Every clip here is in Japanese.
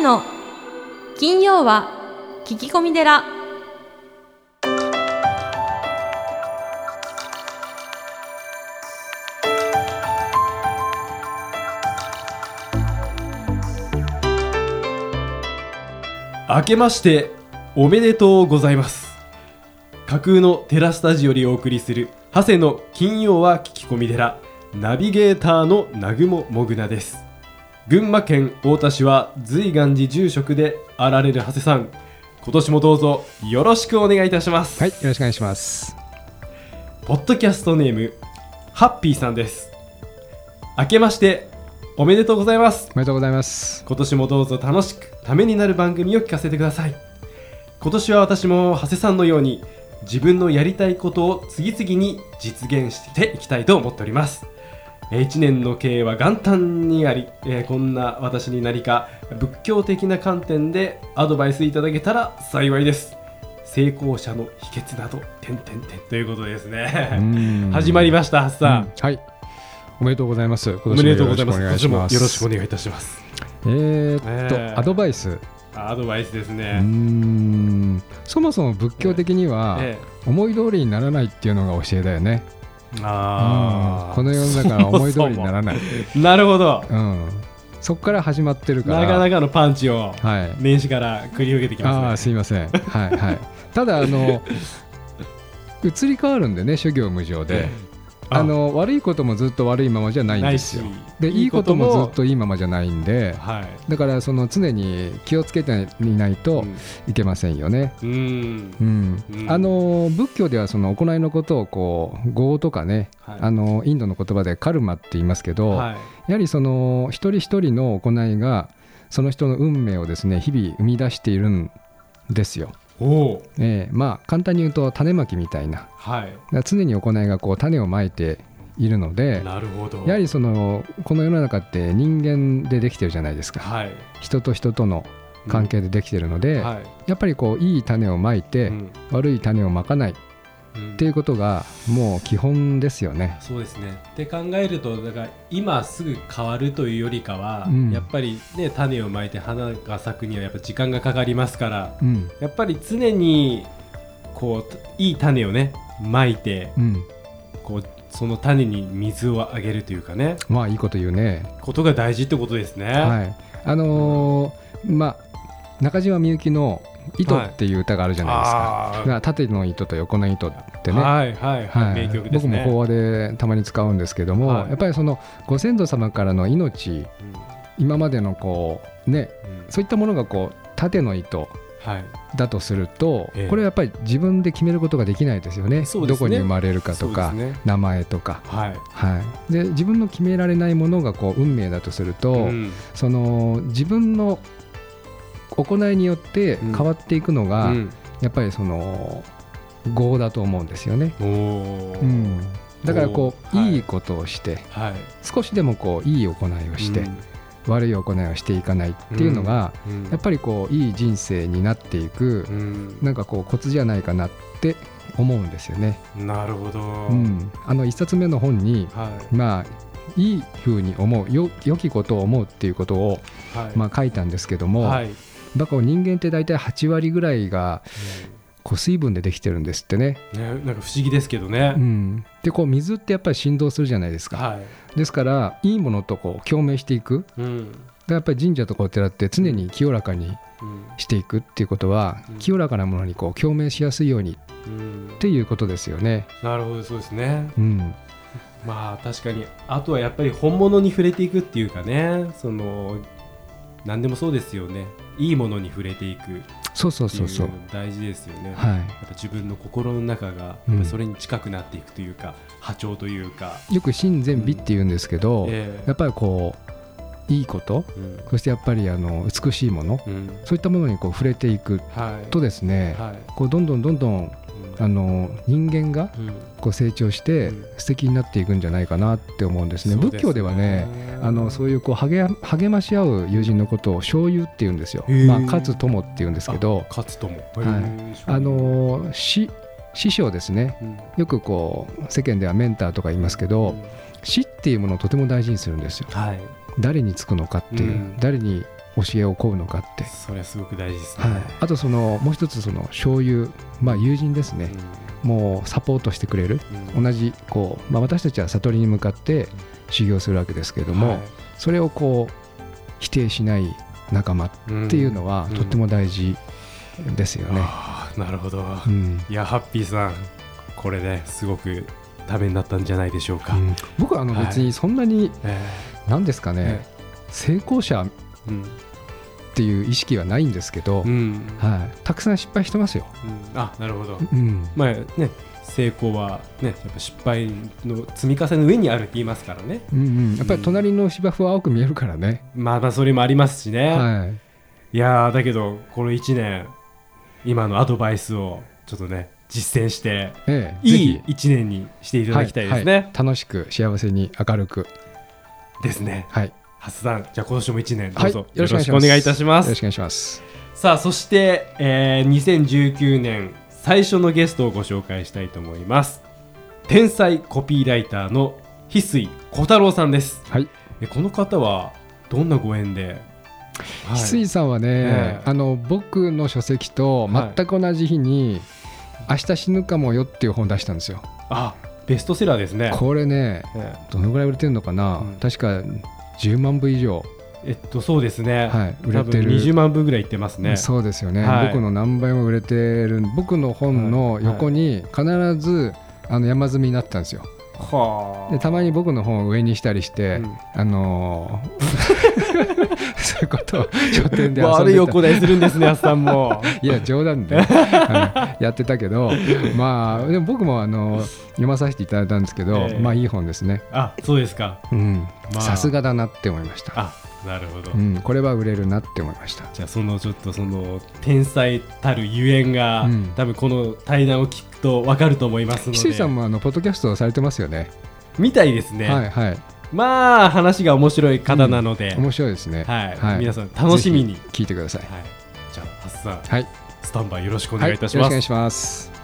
の金曜は聞き込み寺。明けましておめでとうございます。架空のテラスタジオにお送りする長谷の金曜は聞き込み寺。ナビゲーターの南雲もぐなです。群馬県太田市は随願寺住職であられる長谷さん。今年もどうぞよろしくお願いいたします。はい、よろしくお願いします。ポッドキャストネームハッピーさんです。明けましておめでとうございます。おめでとうございます。今年もどうぞ楽しくためになる番組を聞かせてください。今年は私も長谷さんのように自分のやりたいことを次々に実現していきたいと思っております1年の経営は元旦にあり、えーこんな私に何か仏教的な観点でアドバイスいただけたら幸いです成功者の秘訣など点々点ということですね始まりました、ハッサン、うんはい。おめでとうございます。今おめ年もでとうございますよろしくお願いします。今年もよろしくお願いいたしますえーっと、えーアドバイス。うアドバイスですーね、ん。そもそも仏教的には、え思い通りにならないっていうのが教えだよね。えあーうんこの世の中は思い通りにならない。なるほどうん。そこから始まってるから。なかなかのパンチをはい。年始から繰り広げてきますねああ、すいません。はいはい。ただ、あの、移り変わるんでね、諸行無常で。あ。の悪いこともずっと悪いままじゃないんですよ。でいいこともずっといいままじゃないんではい。だからその常に気をつけていないといけませんよね。うん。うん。うん。あの仏教ではその行いのことをこう業とかね、はい。あのインドの言葉でカルマって言いますけど、はい。やはりその一人一人の行いがその人の運命をですね日々生み出しているんですよ。おおええまあ簡単に言うと種まきみたいな。はい。ら常に行いがこう種をまいているのでなるほど。やはりそのこの世の中って人間でできてるじゃないですか。はい。人と人との関係でできてるので、はい。やっぱりこういい種をまいて、うん。悪い種をまかないっうん。ていうことがもう基本ですよね。そうですね。って考えるとだから今すぐ変わるというよりかは、うん。やっぱりね種をまいて花が咲くにはやっぱ時間がかかりますからうん。やっぱり常にこういい種をねまいてうん、こうその種に水をあげるというかね。まあいいこと言うね。ことが大事ってことですね。はい、あのーまあ中島みゆきの「糸」っていう歌があるじゃないですか。あー。が縦の糸と横の糸ってね、はい。僕も法話でたまに使うんですけども、はい。やっぱりそのご先祖様からの命今までのこうねうん。うんそういったものがこう縦の糸はい。だとすると、ええ。これはやっぱり自分で決めることができないですよね。どこに生まれるかとか、ね。名前とか、はい。はい、で自分の決められないものがこう運命だとすると、うん。その自分の行いによって変わっていくのが、うん。やっぱりその業だと思うんですよね。うん、だからこう、い。い、いことをしてはい。少しでもこういい行いをして、悪い行いをしていかないっていうのが、うん。やっぱりこういい人生になっていく、うん。なんかこうコツじゃないかなって思うんですよね。なるほど、うん、あの一冊目の本にはい。まあいい風に思うよ良きことを思うっていうことを、はい。まあ、書いたんですけども、はいだから人間って大体8割ぐらいがこう水分でできてるんですってね。ねなんか不思議ですけどね、うん、でこう水ってやっぱり振動するじゃないですか。はい、ですからいいものとこう共鳴していく。うん。でやっぱり神社とかお寺って常に清らかにうん。していくっていうことは、うん。清らかなものにこう共鳴しやすいようにうん。っていうことですよね。なるほどそうですね。うん、まあ確かにあとはやっぱり本物に触れていくっていうかね。その何でもそうですよね。いいものに触れていく。ってそうそういそう。そうう。大事ですよね、はやっぱ自分の心の中がそれに近くなっていくというか、波長というか、い、よく真善美って言うんですけど、えやっぱりこういいことえうん。そしてやっぱりあの美しいものうん。そういったものにこう触れていくはい。とですね、はい。こうどんどんどんどんうんあの人間がうん。こう成長してうん。素敵になっていくんじゃないかなって思うんですね。そう仏教ではねあのそういうこう励励まし合う友人のことを醤油って言うんですよ。まあ、勝つ友って言うんですけど。勝つとも、はい。あの師師匠ですね。うん。よくこう世間ではメンターとか言いますけど、うん。死っていうものをとても大事にするんですよ。はい。誰につくのかっていう、うん。誰に教えを請うのかって、それはすごく大事ですね、はい、あとそのもう一つその醤油。まあ友人ですね、もうサポートしてくれる。うん。同じこう、まあ、私たちは悟りに向かって修行するわけですけれども、はい。それをこう否定しない仲間っていうのはうん。とっても大事ですよね。なるほど、うん。いやハッピーさんこれですごくためになったんじゃないでしょうか、うん。僕はあのはい。別にそんなにえ何ですかね、成功者っていう意識はないんですけど、うん。はい、たくさん失敗してますよ。うん。あなるほど。うん。まあね成功はねやっぱ失敗の積み重ねの上にあるって言いますからね。うんうん、やっぱり隣の芝生は青く見えるからね。まあまあそれもありますしね、はい。いやーだけどこの1年今のアドバイスをちょっとね実践してええ、いぜい1年にしていただきたいですね、はい。はい。楽しく幸せに明るく、ですね。はい、ハスさんじゃあ今年も1年どはい、うぞ。よろしくお願い。よろしくお願いいたします。よろしくお願いします。さあそして、えー2019年最初のゲストをご紹介したいと思います。天才コピーライターの翡翠小太郎さんです。はい、えこの方はどんなご縁で、はい。翡翠さんはね、ええ。あの僕の書籍と全く同じ日に「明日死ぬかもよ」っていう本を出したんですよ。あベストセラーですね。これねえどのぐらい売れてるのかな、うん。確か10万部以上、えっとそうですね、はい、売れてる。20万部ぐらいいってますね。そうですよね、はい。僕の何倍も売れてる僕の本の横に必ずあの山積みになってたんですよ。はあ。でたまに僕の本を上にしたりして、うん。あのー そういうことを書店で悪いでた。行いするんですね、やすさんも。いや冗談で、はい。やってたけどまあでも僕もあの読まさせていただいたんですけど、ええ。まあいい本ですね。あ、そうですか。さすがだなって思いました、あ、なるほど。うん、これは売れるなって思いました。じゃあそのちょっとその天才たるゆえんが、うん。多分この対談を聞くとわかると思いますので。翡翠さんもあのポッドキャストをされてますよね。みたいですね、はいはいまあ話が面白い方なので、面白いですね。はい。皆さん楽しみに、聞いてください。はい、じゃあハスさん。はい。スタンバイよろしくおお願いいたします、よろしくお願いします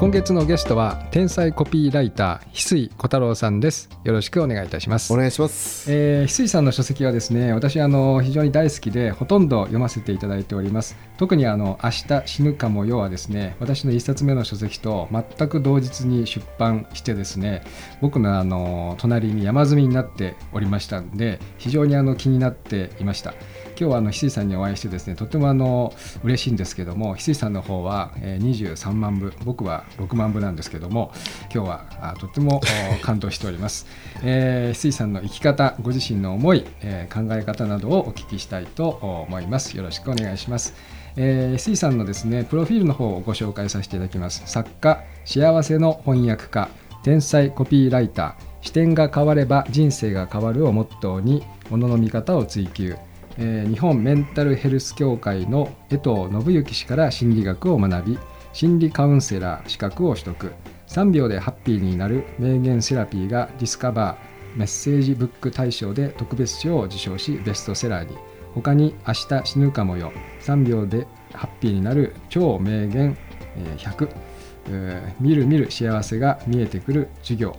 今月のゲストは天才コピーライター翡翠小太郎さんです。よろしくお願いいたします。お願いします。えー翡翠さんの書籍はですね私あの非常に大好きでほとんど読ませていただいております。特にあの明日死ぬかもよはですね私の一冊目の書籍と全く同日に出版してですね僕のあの隣に山積みになっておりましたんで非常にあの気になっていました今日はあの翡翠さんにお会いしてですねとてもあの嬉しいんですけども翡翠さんの方は、えー23万部僕は6万部なんですけども今日はあとてもお 感動しております、えー翡翠さんの生き方ご自身の思い、えー考え方などをお聞きしたいと思います。よろしくお願いします。えー、翡翠さんのですねプロフィールの方をご紹介させていただきます。作家幸せの翻訳家天才コピーライター視点が変われば人生が変わるをモットーに物の見方を追求えー日本メンタルヘルス協会の江藤信之氏から心理学を学び心理カウンセラー資格を取得。3秒でハッピーになる名言セラピーがディスカバーメッセージブック大賞で特別賞を受賞しベストセラーに。他に明日死ぬかもよ。3秒でハッピーになる超名言100えー見る見る幸せが見えてくる授業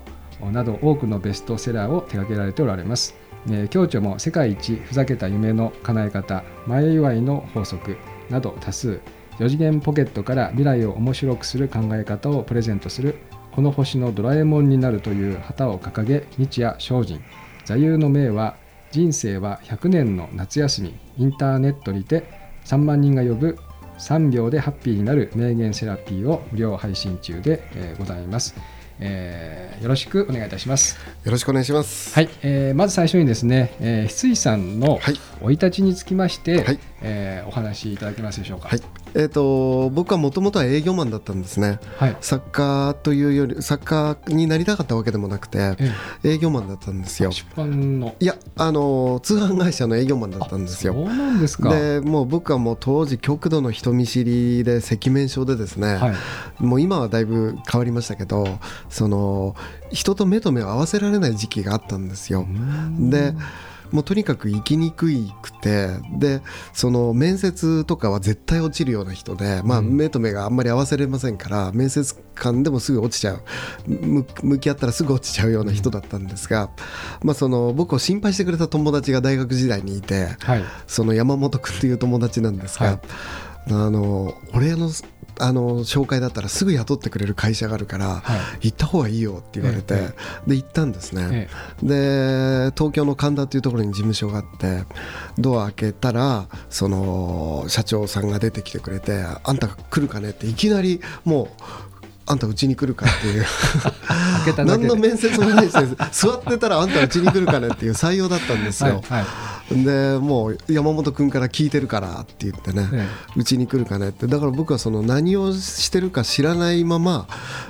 など多くのベストセラーを手掛けられておられます。えー共著も世界一ふざけた夢の叶え方前祝いの法則など多数4次元ポケットから未来を面白くする考え方をプレゼントするこの星のドラえもんになるという旗を掲げ日夜精進。座右の銘は人生は100年の夏休み。インターネットにて3万人が呼ぶ3秒でハッピーになる名言セラピーを無料配信中で、ございます、えーよろしくお願いいたします。よろしくお願いします。はい、えーまず最初にですね、えー、翡翠さんのはい。生い立ちにつきまして、はいえーお話しいただけますでしょうか？はい。えっ、と僕はもともとは営業マンだったんですね。はい。作家というより作家になりたかったわけでもなくてえ営業マンだったんですよ。ー出版の？いやあの通販会社の営業マンだったんですよ。そうなんですか。でもう僕はもう当時極度の人見知りで赤面症でですね、はい。もう今はだいぶ変わりましたけどその人と目と目を合わせられない時期があったんですよ。でもうとにかく生きにくくてでその面接とかは絶対落ちるような人で、まあ、目と目があんまり合わせれませんから面接官でもすぐ落ちちゃうむ向き合ったらすぐ落ちちゃうような人だったんですが、まあ、その僕を心配してくれた友達が大学時代にいて、はい。その山本君という友達なんですが、はいあの俺のあの紹介だったらすぐ雇ってくれる会社があるから、はい。行った方がいいよって言われて、えで行ったんですね、え。で東京の神田っていうところに事務所があってドア開けたらその社長さんが出てきてくれて「あんた来るかね?」っていきなりもう「あんたうちに来るか?」っていう。何の面接もないし座ってたら「あんたうちに来るかね?」っていう採用だったんですよ。はいはい。でもう山本君から聞いてるからって言ってね。えうちに来るかねって。だから僕はその何をしてるか知らないまま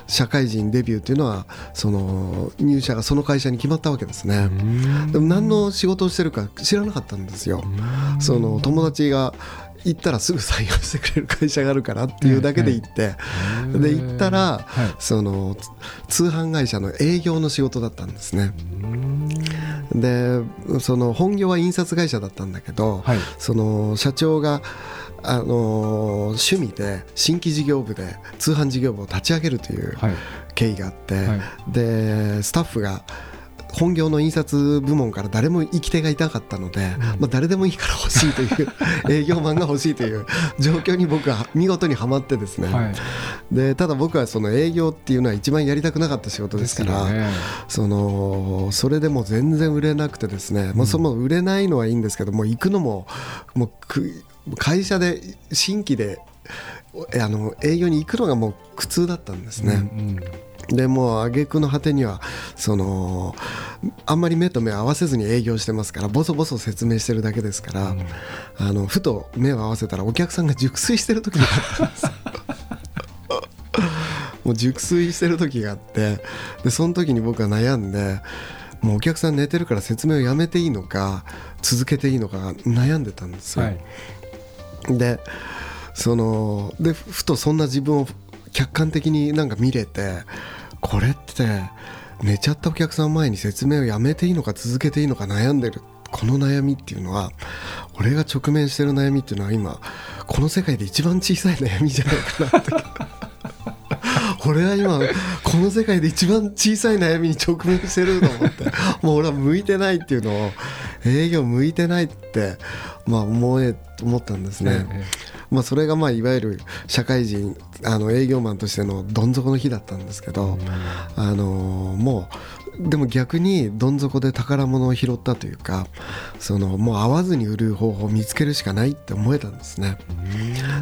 社会人デビューっていうのはその入社がその会社に決まったわけですね。でも何の仕事をしてるか知らなかったんですよ。その友達が行ったらすぐ採用してくれる会社があるからっていうだけで行ってで行ったらはい。その通販会社の営業の仕事だったんですね。でその本業は印刷会社だったんだけど、はい。その社長があの趣味で新規事業部で通販事業部を立ち上げるというはい。経緯があって、はい。でスタッフが本業の印刷部門から誰も行き手がいなかったので、まあ、誰でもいいから欲しいという 営業マンが欲しいという状況に僕は見事にはまってですね、はい。でただ僕はその営業っていうのは一番やりたくなかった仕事ですからよね。そのそれでも全然売れなくてですね、まあ、その売れないのはいいんですけどもう行くのももうく会社で新規であの営業に行くのがもう苦痛だったんですね。うんでもう挙句の果てにはそのあんまり目と目を合わせずに営業してますからボソボソ説明してるだけですから、あのふと目を合わせたらお客さんが熟睡してる時があったんですよ。もう熟睡してる時があってでその時に僕は悩んでもうお客さん寝てるから説明をやめていいのか続けていいのか悩んでたんですよ。はい。でそのでふとそんな自分を客観的になんか見れてこれって寝ちゃったお客さん前に説明をやめていいのか続けていいのか悩んでる。この悩みっていうのは俺が直面してる悩みっていうのは今この世界で一番小さい悩みじゃないかなって。俺は今この世界で一番小さい悩みに直面してると思ってもう俺は向いてないっていうのを営業向いてないってまあ思え思ったんですね。えまあ、それがまあいわゆる社会人あの営業マンとしてのどん底の日だったんですけど、あのもうでも逆にどん底で宝物を拾ったというかそのもう会わずに売る方法を見つけるしかないって思えたんですね。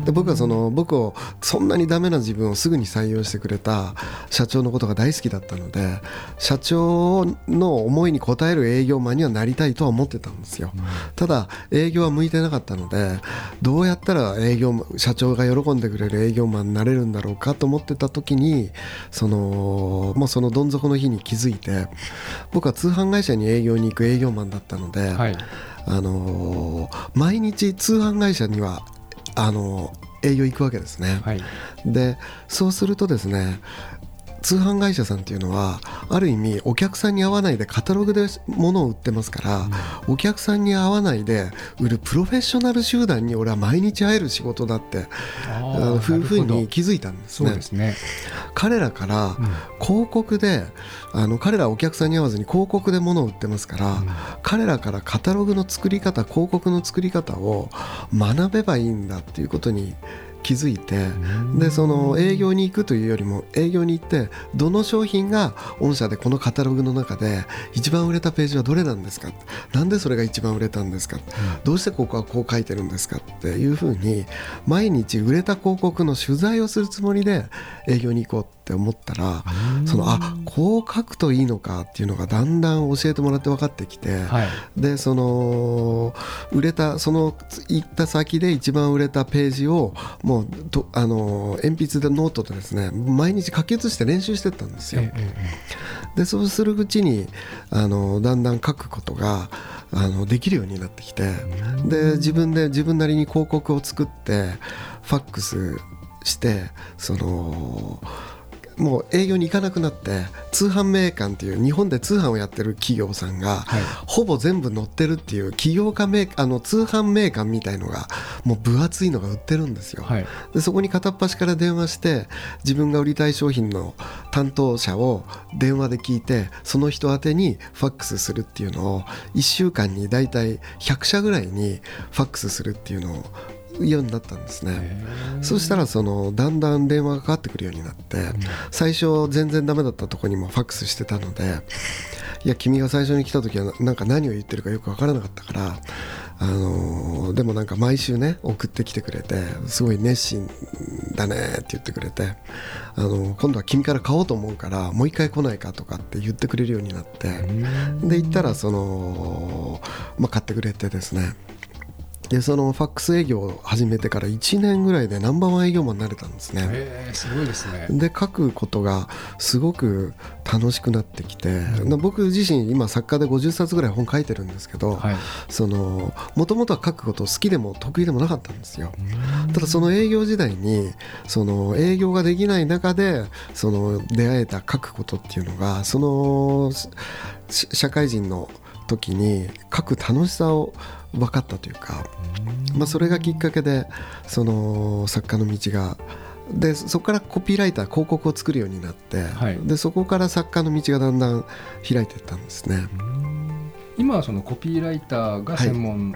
で僕はその僕をそんなにダメな自分をすぐに採用してくれた社長のことが大好きだったので社長の思いに応える営業マンにはなりたいとは思ってたんですよ。ただ営業は向いてなかったのでどうやったら営業社長が喜んでくれる営業マンになれるんだろうかと思ってた時にそのもうそのどん底の日に気づいて僕は通販会社に営業に行く営業マンだったので、えはいあのー毎日通販会社にはあのー営業行くわけですね。はいでそうするとですね通販会社さんっていうのはある意味お客さんに合わないでカタログで物を売ってますから、お客さんに合わないで売るプロフェッショナル集団に俺は毎日会える仕事だってふうふうに気づいたんですね。すね。彼らから広告であの彼らはお客さんに合わずに広告で物を売ってますから、彼らからカタログの作り方広告の作り方を学べばいいんだっていうことに気づいてでその営業に行くというよりも営業に行ってどの商品が御社でこのカタログの中で一番売れたページはどれなんですか？なんでそれが一番売れたんですか？どうしてここはこう書いてるんですかっていうふうに毎日売れた広告の取材をするつもりで営業に行こうって思ったらそのあこう書くといいのかっていうのがだんだん教えてもらって分かってきて、はい。でその売れたその行った先で一番売れたページをもうとあの鉛筆でノートでですね毎日書き写して練習してったんですよ。でそうするうちにあのだんだん書くことがあのできるようになってきてで自分で自分なりに広告を作ってファックスしてそのもう営業に行かなくなって通販メーカーっていう日本で通販をやってる企業さんが、はいほぼ全部載ってるっていう起業家メーカーあの通販メーカーみたいのがもう分厚いのが売ってるんですよ。はいでそこに片っ端から電話して自分が売りたい商品の担当者を電話で聞いてその人宛てにファックスするっていうのを1週間に大体100社ぐらいにファックスするっていうのをようになったんですね。そしたらそのだんだん電話がかかってくるようになって最初全然ダメだったとこにもファックスしてたのでいや君が最初に来た時はなんか何を言ってるかよく分からなかったからあのーでもなんか毎週ね送ってきてくれてすごい熱心だねって言ってくれて、あのー今度は君から買おうと思うからもう一回来ないかとかって言ってくれるようになってで行ったらその、まあ、買ってくれてですねでそのファックス営業を始めてから1年ぐらいでナンバーワン営業マンになれたんですね。えー、すごいですね。で書くことがすごく楽しくなってきて、僕自身今作家で50冊ぐらい本書いてるんですけど、もともとは書くこと好きでも得意でもなかったんですよ。ただその営業時代にその営業ができない中でその出会えた書くことっていうのがそのし社会人の時に書く楽しさを分かったというか、まあ、それがきっかけでその作家の道がでそこからコピーライター広告を作るようになって、はいでそこから作家の道がだんだん開いていったんですね。今はそのコピーライターが専門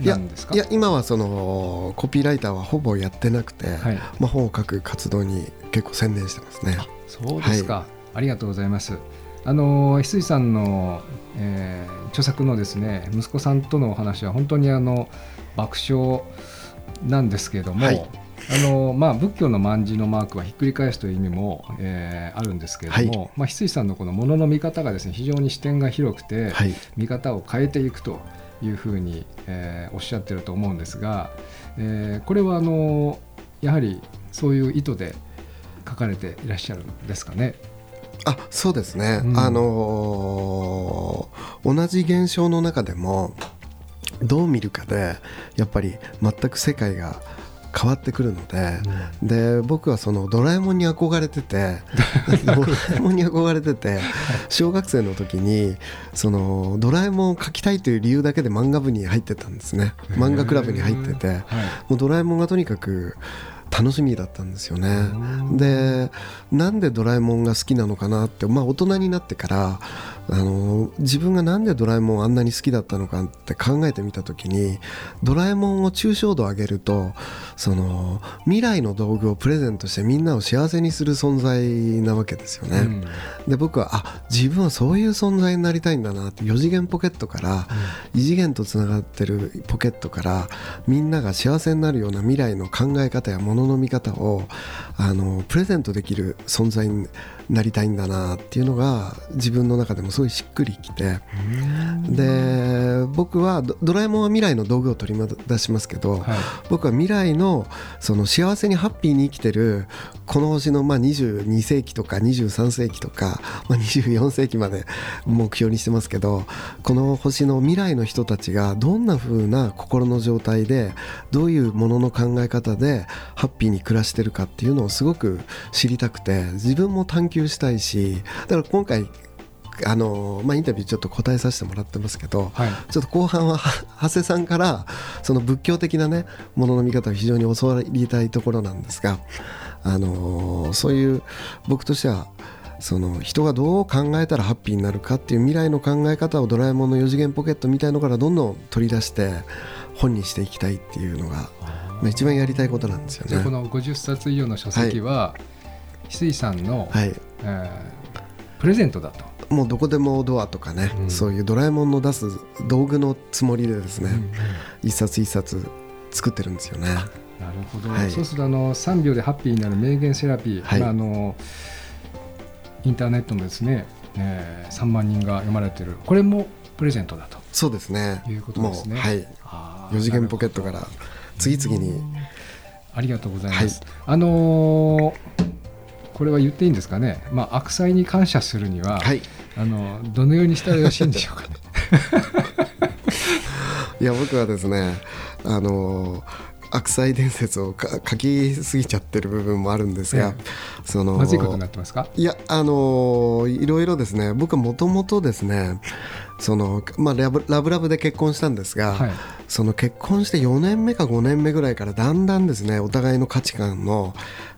なんですか？いや今はそのコピーライターはほぼやってなくて、はい。まあ、本を書く活動に結構専念してますね。そうですか、ありがとうございます。あの翡翠さんの、えー著作のですね息子さんとのお話は本当にあの爆笑なんですけれども、はい。あのまあ、仏教の卍のマークはひっくり返すという意味も、えーあるんですけれども、まあ、翡翠さんのこのものの見方がですね非常に視点が広くて、はい、見方を変えていくというふうに、えーおっしゃってると思うんですが、えーこれはあのやはりそういう意図で書かれていらっしゃるんですかね？あそうですね、うん。あのー同じ現象の中でもどう見るかでやっぱり全く世界が変わってくるので、で僕はそのドラえもんに憧れてて ドラえもんに憧れてて小学生の時にそのドラえもんを描きたいという理由だけで漫画部に入ってたんですね。漫画クラブに入ってて。はい。もうドラえもんがとにかく楽しみだったんですよね。でなんでドラえもんが好きなのかなって、まあ、大人になってからあの自分がなんでドラえもんあんなに好きだったのかって考えてみた時にドラえもんを抽象度を上げるとその未来の道具をプレゼントしてみんなを幸せにする存在なわけですよね。うん。で僕はあ自分はそういう存在になりたいんだなって4次元ポケットから異次元とつながってるポケットからみんなが幸せになるような未来の考え方やものの見方をあのプレゼントできる存在になりたいんだなっていうのが自分の中でもすごいしっくりきて。で僕はドドラえもんは未来の道具を取り出しますけど、はい。僕は未来のその幸せにハッピーに生きてるこの星のまあ22世紀とか23世紀とか、まあ、24世紀まで目標にしてますけどこの星の未来の人たちがどんな風な心の状態でどういうものの考え方でハッピーに暮らしてるかっていうのをすごく知りたくて自分も探求したいしだから今回あの、まあ、インタビューちょっと答えさせてもらってますけど、はいちょっと後半はは長谷さんからその仏教的なねものの見方を非常に教わりたいところなんですが、あのーそういう僕としてはその人がどう考えたらハッピーになるかっていう未来の考え方をドラえもんの4次元ポケットみたいのからどんどん取り出して本にしていきたいっていうのが、まあ、一番やりたいことなんですよね。この50冊以上の書籍は、翡翠さんの、はいえープレゼントだと。もうどこでもドアとかね、うん。そういうドラえもんの出す道具のつもりでですね、一冊一冊作ってるんですよね。なるほど、はい。そうするとあの3秒でハッピーになる名言セラピー、はい。まあ、あのインターネットのですね、えー3万人が読まれてる。これもプレゼントだと。そうですね。いうことですね。はい。あー4次元ポケットから次々に。ありがとうございます、あのーこれは言っていいんですかね、まあ、悪妻に感謝するには、はい。あのどのようにしたらよろしいんでしょうか？ね。いや僕はですね、あの悪妻伝説をか書きすぎちゃってる部分もあるんですが、えそのまずいことになってますか？いやあのいろいろですね僕はもともとですねその、まあ、ラブラブラブで結婚したんですが、はい。その結婚して4年目か5年目ぐらいからだんだんですねお互いの価値観の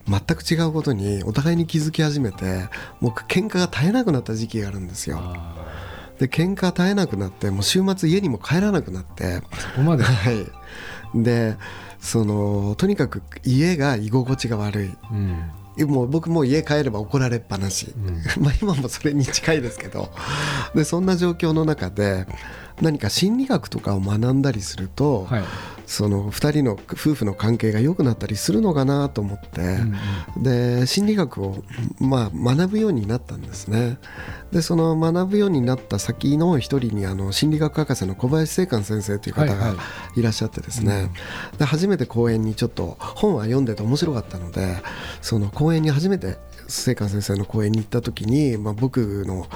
全く違うことにお互いに気づき始めてもう喧嘩が絶えなくなった時期があるんですよ。あで喧嘩絶えなくなってもう週末家にも帰らなくなって。ーそこまで？はい。でそのとにかく家が居心地が悪い。うんもう僕もう家帰れば怒られっぱなし、うん。まあ今もそれに近いですけど。でそんな状況の中で何か心理学とかを学んだりすると、はいその2人の夫婦の関係が良くなったりするのかなと思って、うんうん。で心理学を、まあ、学ぶようになったんですね。でその学ぶようになった先の一人にあの心理学博士の小林正観先生という方はいはがいらっしゃってですね、で初めて講演にちょっと本は読んでて面白かったのでその講演に初めて正観先生の講演に行った時に、まあ、僕の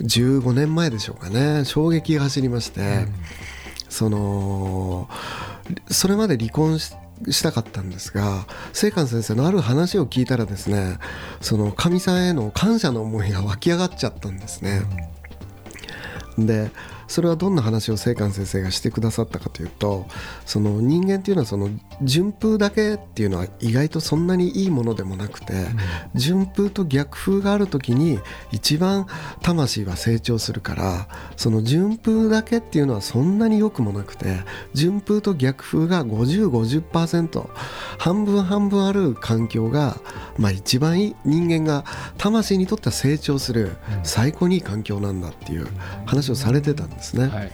15年前でしょうかね衝撃が走りまして、そのそれまで離婚ししたかったんですが聖寛先生のある話を聞いたらですねそのかみさんへの感謝の思いが湧き上がっちゃったんですね。でそれはどんな話を聖寛先生がしてくださったかというとその人間っていうのはその順風だけっていうのは意外とそんなにいいものでもなくて、順風と逆風がある時に一番魂は成長するからその順風だけっていうのはそんなに良くもなくて順風と逆風が5050%半分半分ある環境が、まあ、一番いい人間が魂にとっては成長する最高にいい環境なんだっていう話をされてたんですね。はい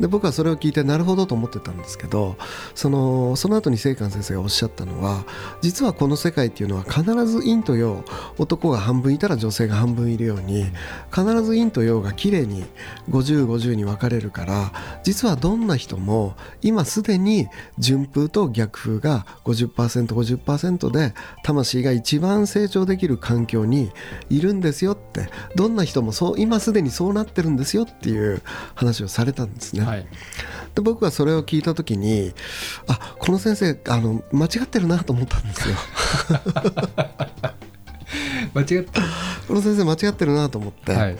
で僕はそれを聞いてなるほどと思ってたんですけどそのその後に聖寛先生がおっしゃったのは実はこの世界っていうのは必ず陰と陽男が半分いたら女性が半分いるように必ず陰と陽がきれいに5050に分かれるから実はどんな人も今すでに順風と逆風が 50%50% で魂が一番成長できる環境にいるんですよってどんな人もそう今すでにそうなってるんですよっていう話をされたんですね。はいで僕はそれを聞いた時にあこの先生あの間違ってるなと思ったんですよ。間違った この先生間違ってるなと思って。はい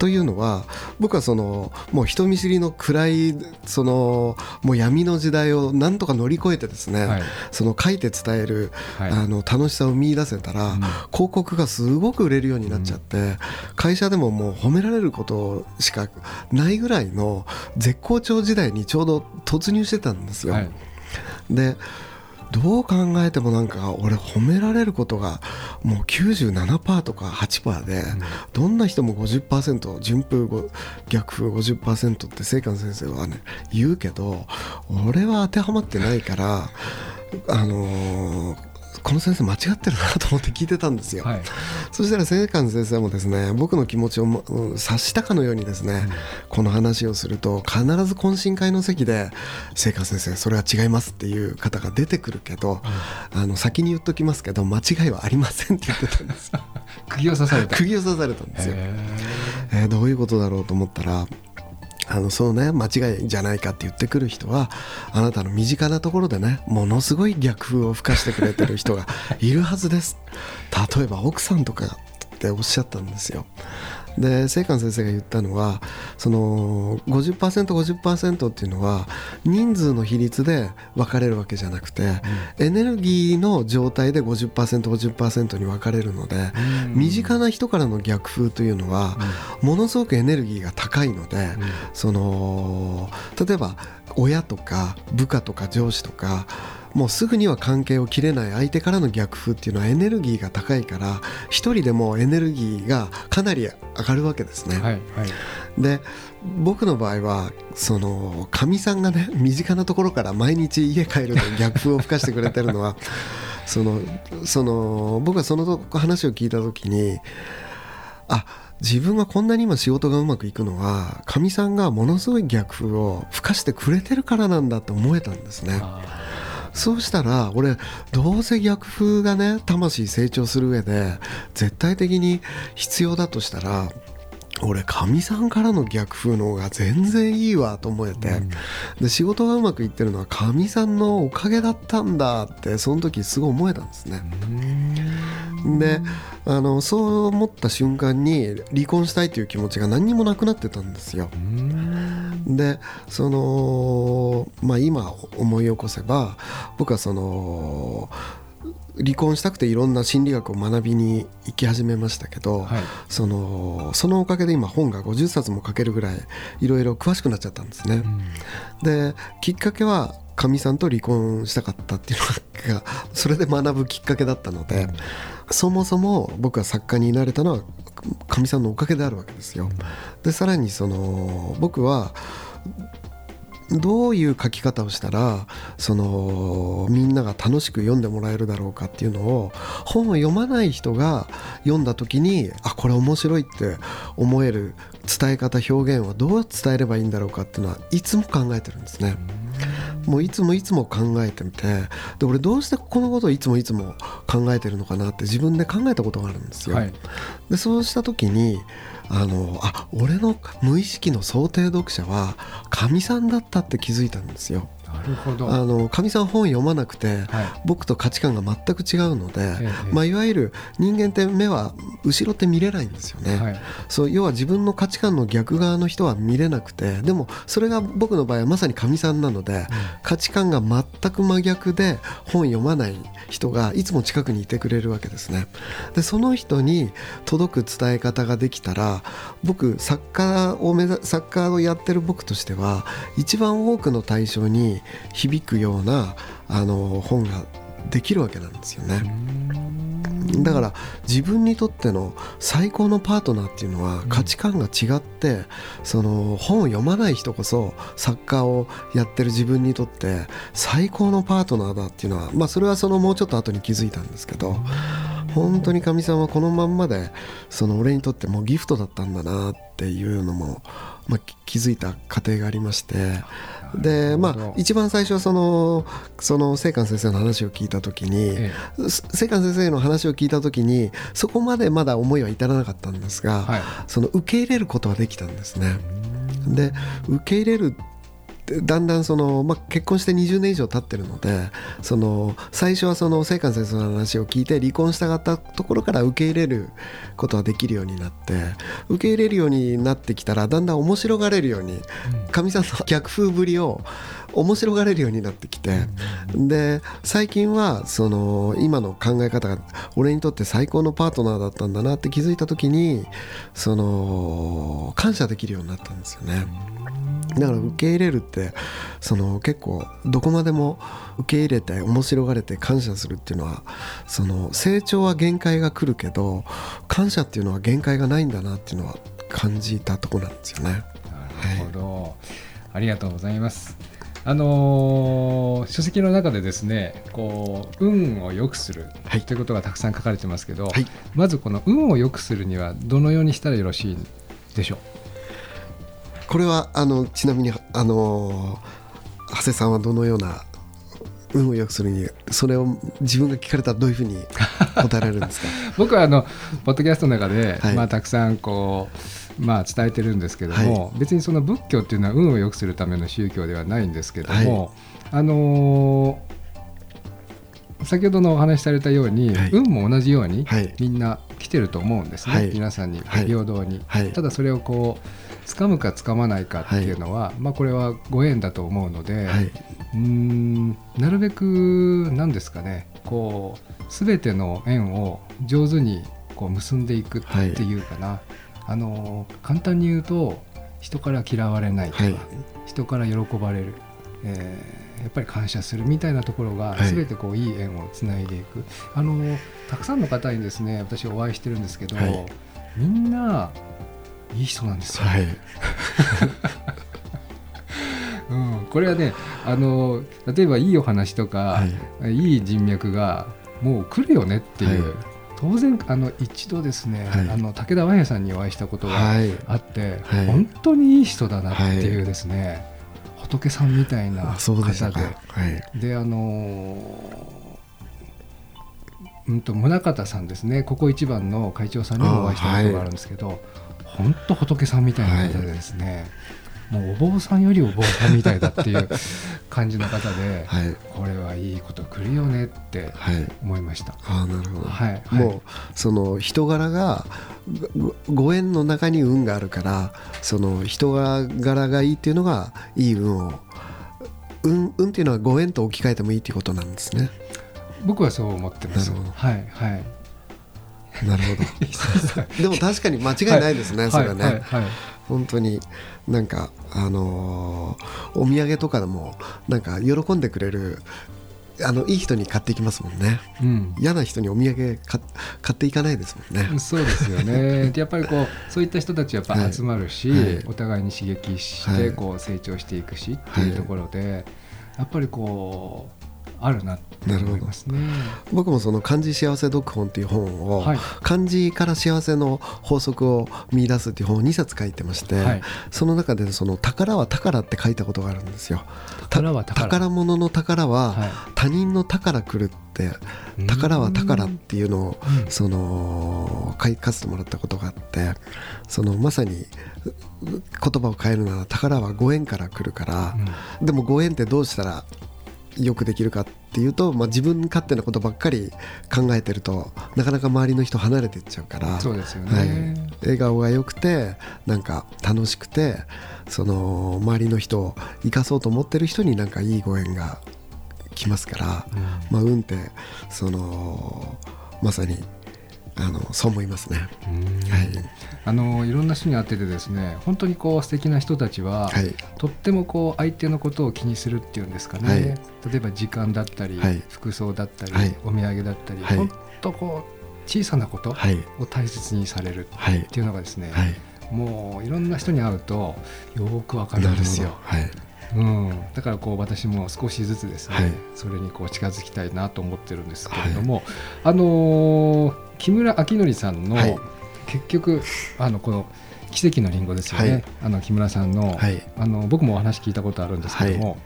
というのは僕はそのもう人見知りの暗いそのもう闇の時代をなんとか乗り越えてですね、はい。その書いて伝える、はい。あの楽しさを見出せたら、うん。広告がすごく売れるようになっちゃって、会社でももう褒められることしかないぐらいの絶好調時代にちょうど突入してたんですよ。はい。でどう考えてもなんか俺褒められることがもう97%とか8%で、どんな人も50%順風ご逆風50%って聖寛先生はね言うけど俺は当てはまってないからあのーこの先生間違ってるなと思って聞いてたんですよ。はい。そしたら聖寛先生もですね僕の気持ちを察したかのようにですね、この話をすると必ず懇親会の席で「聖寛先生それは違います」っていう方が出てくるけど、あの先に言っときますけど間違いはありませんって言ってたんです 釘を刺された。釘を刺されたんですよ。へえーどういうことだろうと思ったらあのそうね間違いじゃないかって言ってくる人はあなたの身近なところでねものすごい逆風を吹かしてくれてる人がいるはずです。例えば奥さんとかっておっしゃったんですよ。で聖寛先生が言ったのはその 50%50% っていうのは人数の比率で分かれるわけじゃなくて、エネルギーの状態で 50%50% に分かれるので、うん身近な人からの逆風というのは、ものすごくエネルギーが高いので、その例えば親とか部下とか上司とかもうすぐには関係を切れない相手からの逆風っていうのはエネルギーが高いから一人でもエネルギーがかなり上がるわけですね。はいはいで僕の場合はそのかみさんがね身近なところから毎日家帰ると逆風を吹かしてくれてるのは そのその僕はその話を聞いた時にあ自分がこんなに今仕事がうまくいくのはかみさんがものすごい逆風を吹かしてくれてるからなんだって思えたんですね。あそうしたら俺どうせ逆風がね魂成長する上で絶対的に必要だとしたら俺かみさんからの逆風の方が全然いいわと思えて、うんで仕事がうまくいってるのはかみさんのおかげだったんだってその時すごい思えたんですね。であのそう思った瞬間に離婚したいという気持ちが何にもなくなってたんですよ。でそのまあ今思い起こせば僕はその離婚したくていろんな心理学を学びに行き始めましたけど、はいそのそのおかげで今本が50冊も書けるぐらいいろいろ詳しくなっちゃったんですね。できっかけはかみさんと離婚したかったっていうのが それで学ぶきっかけだったので、そもそも僕が作家になれたのはかみさんのおかげであるわけですよ。でさらにその僕はどういう書き方をしたらそのみんなが楽しく読んでもらえるだろうかっていうのを本を読まない人が読んだ時にあこれ面白いって思える伝え方表現をどう伝えればいいんだろうかっていうのはいつも考えてるんですね。もういつもいつも考えてみてで俺どうしてこのことをいつもいつも考えてるのかなって自分で考えたことがあるんですよ。はいでそうした時にあのあ俺の無意識の想定読者はかみさんだったって気づいたんですよ。なるほど。あのかみさん本読まなくてはい。僕と価値観が全く違うので、ええまあ、いわゆる人間って目は後ろって見れないんですよね。はい。そう要は自分の価値観の逆側の人は見れなくてでもそれが僕の場合はまさにかみさんなので、価値観が全く真逆で本読まない人がいつも近くにいてくれるわけですね。でその人に届く伝え方ができたら僕作家を目指作家をやってる僕としては一番多くの対象に響くようなあの本ができるわけなんですよね。だから自分にとっての最高のパートナーっていうのは価値観が違って、その本を読まない人こそ作家をやってる自分にとって最高のパートナーだっていうのはまあそれはそのもうちょっと後に気づいたんですけど本当にかみさんはこのまんまでその俺にとってもうギフトだったんだなっていうのも、まあ、き気づいた過程がありまして。でまあ一番最初はそのその清官先生の話を聞いた時に、え清官先生の話を聞いた時にそこまでまだ思いは至らなかったんですが、はい。その受け入れることはできたんですね。で受け入れるだんだんその、まあ、結婚して20年以上経ってるのでその最初はその清官先生の話を聞いて離婚したかったところから受け入れることはできるようになって受け入れるようになってきたらだんだん面白がれるようにかみさんの逆風ぶりを面白がれるようになってきてで最近はその今の考え方が俺にとって最高のパートナーだったんだなって気づいた時にその感謝できるようになったんですよね。だから受け入れるってその結構どこまでも受け入れて面白がれて感謝するっていうのはその成長は限界が来るけど感謝っていうのは限界がないんだなっていうのは感じたところなんですよね。なるほど、ありがとうございます。あのー書籍の中でですねこう運を良くするはいということがたくさん書かれてますけど、はいまずこの運を良くするにはどのようにしたらよろしいでしょう？これはあのちなみにあの長谷さんはどのような運を良くするにそれを自分が聞かれたらどういうふうに答えられるんですか？僕はあのポッドキャストの中で、はい。まあ、たくさんこう、まあ、伝えてるんですけども、別にその仏教っていうのは運を良くするための宗教ではないんですけども、あのー先ほどのお話しされたように、はい。運も同じように、はい。みんな来てると思うんですね、はい。皆さんにはい。平等に、はい。ただそれをこう掴むか掴まないかっていうのは、まあ、これはご縁だと思うので、はい。うーんなるべくなんですかね。こう全ての縁を上手にこう結んでいくっていうかな、あの簡単に言うと人から嫌われないとか、はい。人から喜ばれる、えーやっぱり感謝するみたいなところがはい。全てこういい縁をつないでいく、あのたくさんの方にですね私お会いしてるんですけど、はい。みんないい人なんですよ。はい。うん、これはねあの例えばいいお話とか、い、い人脈がもう来るよねっていう、はい。当然あの一度ですね、はい。あの武田和也さんにお会いしたことがはい。あって、はい。本当にいい人だなっていうですね、仏さんみたいな方でか。はい。であのーうんと宗像さんですね。ここ一番の会長さんにもお会いしたことがあるんですけど、本当仏さんみたいな方でですね、もうお坊さんよりお坊さんみたいだっていう感じの方で、はいこれはいいこと来るよねってはい思いました。ああなるほど、はい、もうはいその人柄がごご縁の中に運があるからその人柄がいいっていうのがいい運を運運っていうのはご縁と置き換えてもいいっていうことなんですね僕はそう思ってます。はいはい。なるほど。でも確かに間違いないですね、それはね、はい。はい。はい本当になんかあのーお土産とかでもなんか喜んでくれるあのいい人に買っていきますもんね。うん。嫌な人にお土産買買っていかないですもんね。そうですよね。でやっぱりこうそういった人たちやっぱ集まるし、はい。はいお互いに刺激しはい。てこう成長していくしっていうところで、やっぱりこうあるなって思いますね。僕もその漢字幸せ読本っていう本を、はい。漢字から幸せの法則を見出すっていう本を2冊書いてまして、はい。その中でその宝は宝って書いたことがあるんですよ。た宝は宝。物の宝は、はい。他人の宝来るってうん。宝は宝っていうのをうん。その書かせてもらったことがあってそのまさにう言葉を変えるなら宝はご縁から来るから、でもご縁ってどうしたらよくできるかっていうと、まあ、自分勝手なことばっかり考えてるとなかなか周りの人離れていっちゃうからそうですよはいね。、笑顔が良くてなんか楽しくてその周りの人を生かそうと思ってる人になんかいいご縁が来ますから、まあ、運ってそのまさにあのそう思いますね。うん。はい。あのいろんな人に会っててですね本当にこう素敵な人たちは、はい。とってもこう相手のことを気にするっていうんですかね、はい。例えば時間だったり、はい。服装だったり、はい。お土産だったり、はい。本当こう小さなことはい。を大切にされるはい。っていうのがですね、はい。もういろんな人に会うとよーくわかるんですよ、はいうん、だからこう私も少しずつですね、はい。それにこう近づきたいなと思ってるんですけれども、あのー木村明則さんの、はい。結局あのこの奇跡のリンゴですよね、はい。あの木村さんの,、はい。あの僕もお話聞いたことあるんですけども、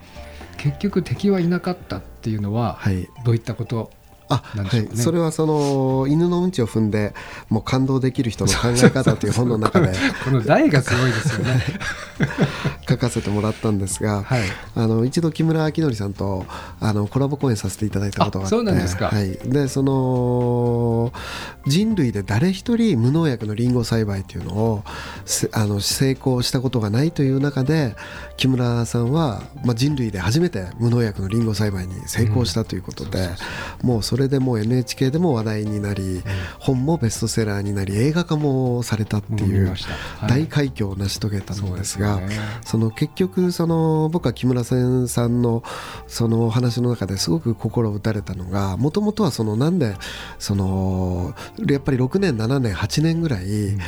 結局敵はいなかったっていうのは、はい。どういったことあね。はい、それはその犬のうんちを踏んでもう感動できる人の考え方という本の中で この題がすごいですよね。書かせてもらったんですが、はい。あの一度木村明則さんとあのコラボ公演させていただいたことがあってあそうなんですか。はい、でその人類で誰一人無農薬のリンゴ栽培っていうのをせあの成功したことがないという中で木村さんは、まあ、人類で初めて無農薬のリンゴ栽培に成功したということで、もうそれでもう NHK でも話題になり、本もベストセラーになり映画化もされたっていう大快挙を成し遂げたんですが。その結局その僕は木村さんのそのお話の中ですごく心を打たれたのがもともとはそのなんでそのやっぱり6年7年8年ぐらい全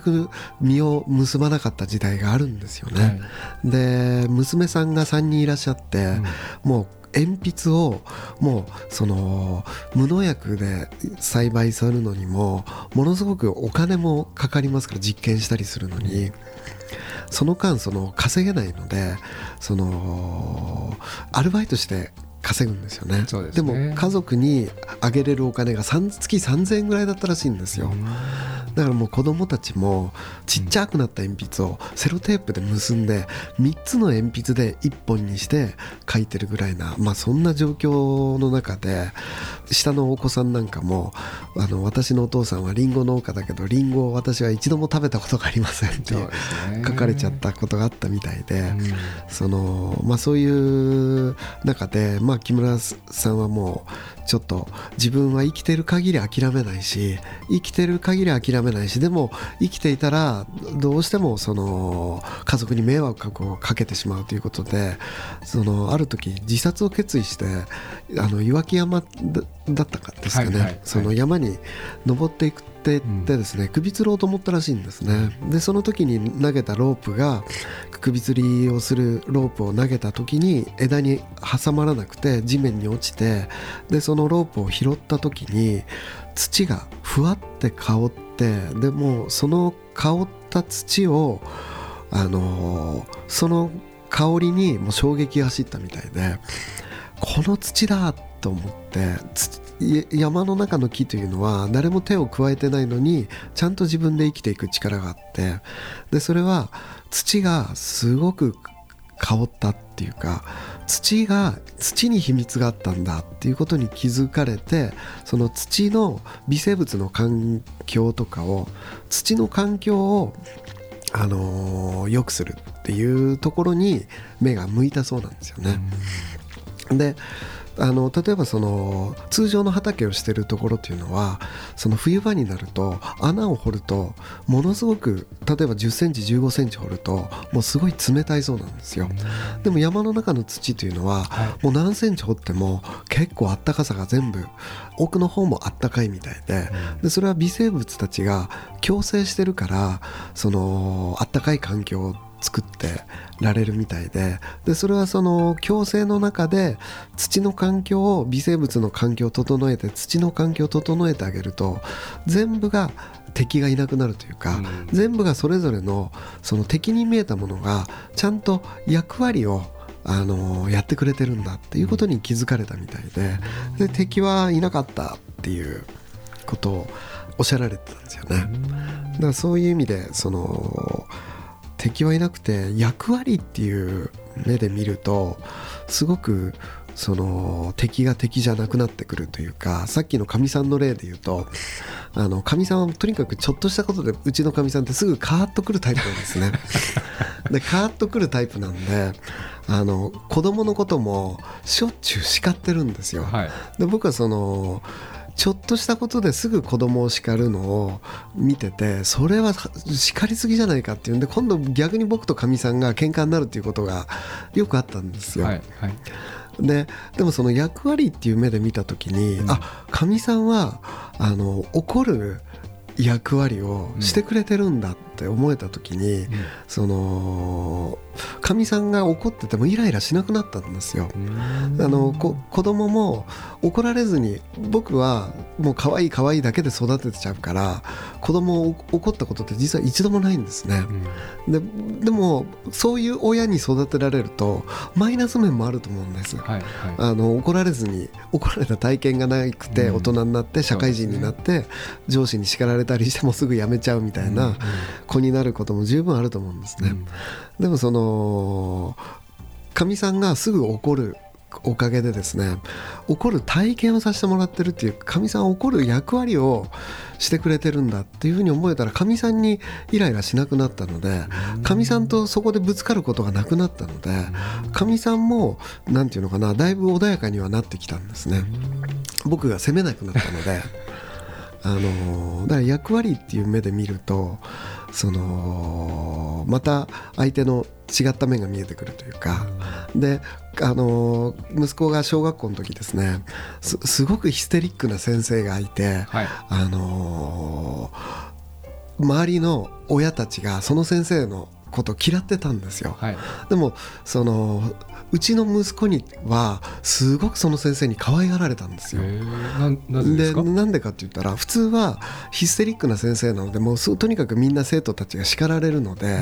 く実を結ばなかった時代があるんですよね。で娘さんが3人いらっしゃって、もう鉛筆をもうその無農薬で栽培するのにもものすごくお金もかかりますから実験したりするのに。その間その稼げないのでそのアルバイトして稼ぐんですよね。そうでも家族にあげれるお金が3月3000円ぐらいだったらしいんですよ、だからもう子供たちもちっちゃくなった鉛筆をセロテープで結んで3つの鉛筆で1本にして書いてるぐらいな、まあ、そんな状況の中で下のお子さんなんかもあの私のお父さんはリンゴ農家だけどリンゴを私は一度も食べたことがありませんって書かれちゃったことがあったみたいで。うん。そのまあ、そういう中で、まあ、木村さんはもうちょっと自分は生きてる限り諦めないし生きてる限り諦めないしでも生きていたらどうしてもその家族に迷惑をかけてしまうということでそのある時自殺を決意してあの岩木山だだったかですかね、はいはいはい。その山に登っていくって言ってですね、首吊ろうと思ったらしいんですね。でその時に投げたロープが首吊りをするロープを投げた時に枝に挟まらなくて地面に落ちてでそのロープを拾った時に土がふわって香ってでもうその香った土をあのーその香りにもう衝撃が走ったみたいでこの土だと思ってつい山の中の木というのは誰も手を加えてないのにちゃんと自分で生きていく力があってでそれは土がすごく香ったっていうか土が土に秘密があったんだっていうことに気づかれてその土の微生物の環境とかを土の環境をあのー良くするっていうところに目が向いたそうなんですよね。であの例えばその通常の畑をしてるところっていうのはその冬場になると穴を掘るとものすごく例えば1 0センチ1 5センチ掘るともうすごい冷たいそうなんですよ。でも山の中の土というのはもう何センチ掘っても結構あったかさが全部奥の方もあったかいみたいででそれは微生物たちが共生してるからそのあったかい環境を作ってられるみたいででそれはその共生の中で土の環境を微生物の環境を整えて土の環境を整えてあげると全部が敵がいなくなるというか、うん全部がそれぞれのその敵に見えたものがちゃんと役割をあのやってくれてるんだっていうことに気づかれたみたいでで敵はいなかったっていうことをおっしゃられてたんですよね。だからそういう意味でその敵はいなくて役割っていう目で見るとすごくその敵が敵じゃなくなってくるというかさっきのかみさんの例で言うとあのかみさんはとにかくちょっとしたことでうちのかみさんってすぐカーッとくるタイプなんですね。でカーッとくるタイプなんであの子供のこともしょっちゅう叱ってるんですよ。はいで僕はそのちょっとしたことですぐ子供を叱るのを見ててそれは叱りすぎじゃないかっていうんで今度逆に僕とかみさんが喧嘩になるっていうことがよくあったんですよ。はいはい。ででもその役割っていう目で見た時に、うんあかみさんはあの怒る役割をしてくれてるんだって思えた時に、そのかみさんが怒っててもイライラしなくなったんですよ。あのこ子供も怒られずに僕はもう可愛い可愛いだけで育てちゃうから子供を怒ったことって実は一度もないんですね。ででもそういう親に育てられるとマイナス面もあると思うんです。はいはいあの怒られずに怒られた体験がなくてうん大人になって社会人になって上司に叱られたりしてもすぐ辞めちゃうみたいな子になることも十分あると思うんですね。でもそのかみさんがすぐ怒るおかげでですね怒る体験をさせてもらってるっていうかみさん怒る役割をしてくれてるんだっていうふうに思えたらかみさんにイライラしなくなったのでかみさんとそこでぶつかることがなくなったのでかみさんもなんていうのかなだいぶ穏やかにはなってきたんですね。僕が責めなくなったのであのだから役割っていう目で見るとそのまた相手の違った面が見えてくるというかであの息子が小学校の時ですねすすごくヒステリックな先生がいてはい。あの周りの親たちがその先生のことを嫌ってたんですよ。はい。でもそのうちの息子にはすごくその先生に可愛がられたんですよ。でなんでかって言ったら普通はヒステリックな先生なのでもうすとにかくみんな生徒たちが叱られるので、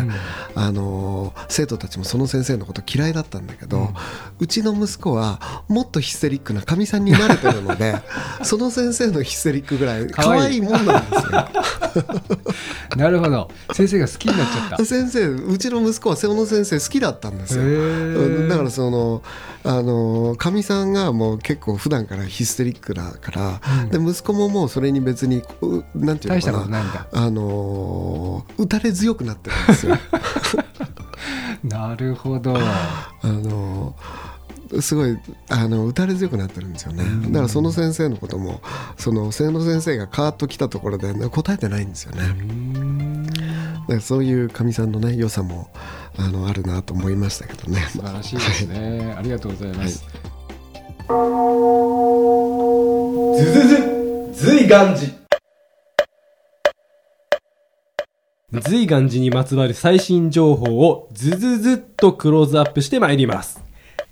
あの生徒たちもその先生のこと嫌いだったんだけど、うちの息子はもっとヒステリックなかみさんに慣れてるので その先生のヒステリックぐらい。可愛いもんなんですよ。なるほど。先生が好きになっちゃった。先生うちの息子はその先生好きだったんですよ。だからそのあのかみさんがもう結構普段からヒステリックだから、で息子ももうそれに別にうなんていうのかななあの打たれ強くなってるんですよ。なるほど。あのすごいあの打たれ強くなってるんですよね。だからその先生のこともその瀬野先生がカーッと来たところで、ね、答えてないんですよね。だからそういうかみさんのね良さもあのあるなと思いましたけどね。素晴らしいですね。ありがとうございます、ずずず随願寺随願寺にまつわる最新情報をずずずっとクローズアップしてまいります。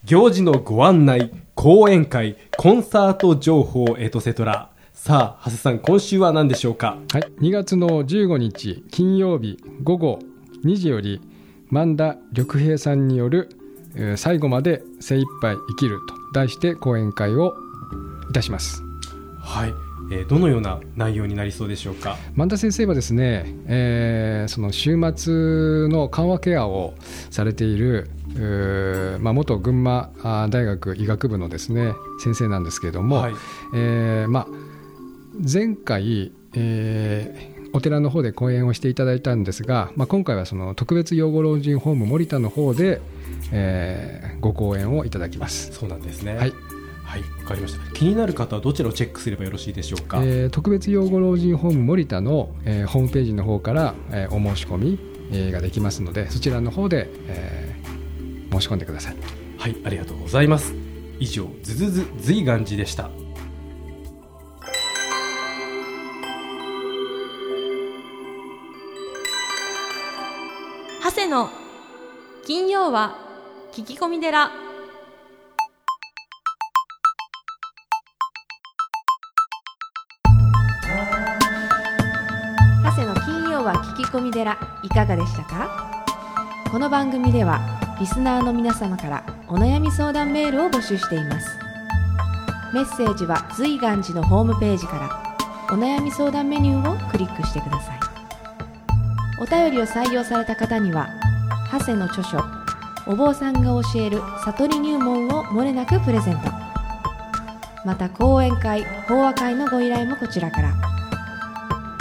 行事のご案内講演会コンサート情報エトセトラさあ長谷さん今週は何でしょうか？はい、2月の15日金曜日午後2時より萬田緑平さんによるえー最後まで精一杯生きると題して講演会をいたします。はい、えーどのような内容になりそうでしょうか？万田先生はですね、えーその週末の緩和ケアをされているまあ、元群馬大学医学部のですね先生なんですけれども、はい。えーまあ、前回、えーお寺の方で講演をしていただいたんですが、まあ、今回はその特別養護老人ホーム森田の方で、えーご講演をいただきます。そうなんですねはいはい、わかりました気になる方はどちらをチェックすればよろしいでしょうか、えー特別養護老人ホーム森田の、えーホームページの方から、えーお申し込み、えーができますのでそちらの方で、えー申し込んでください。はい、ありがとうございます。以上、ズズズ随願寺でした。の。金曜は聞き込み寺。長谷の金曜は聞き込み寺。いかがでしたか？この番組ではリスナーの皆様からお悩み相談メールを募集しています。メッセージは随願寺のホームページからお悩み相談メニューをクリックしてください。お便りを採用された方には長谷の著書お坊さんが教える悟り入門をもれなくプレゼントまた講演会法話会のご依頼もこちらから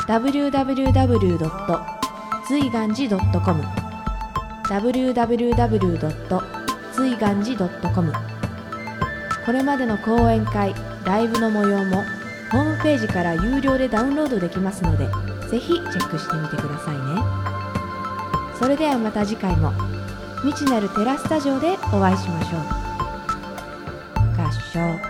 www. 随願寺 .com www. 随願寺 .com これまでの講演会ライブの模様もホームページから有料でダウンロードできますのでぜひチェックしてみてくださいねそれではまた次回も。未知なるテラスタジオでお会いしましょう。合唱。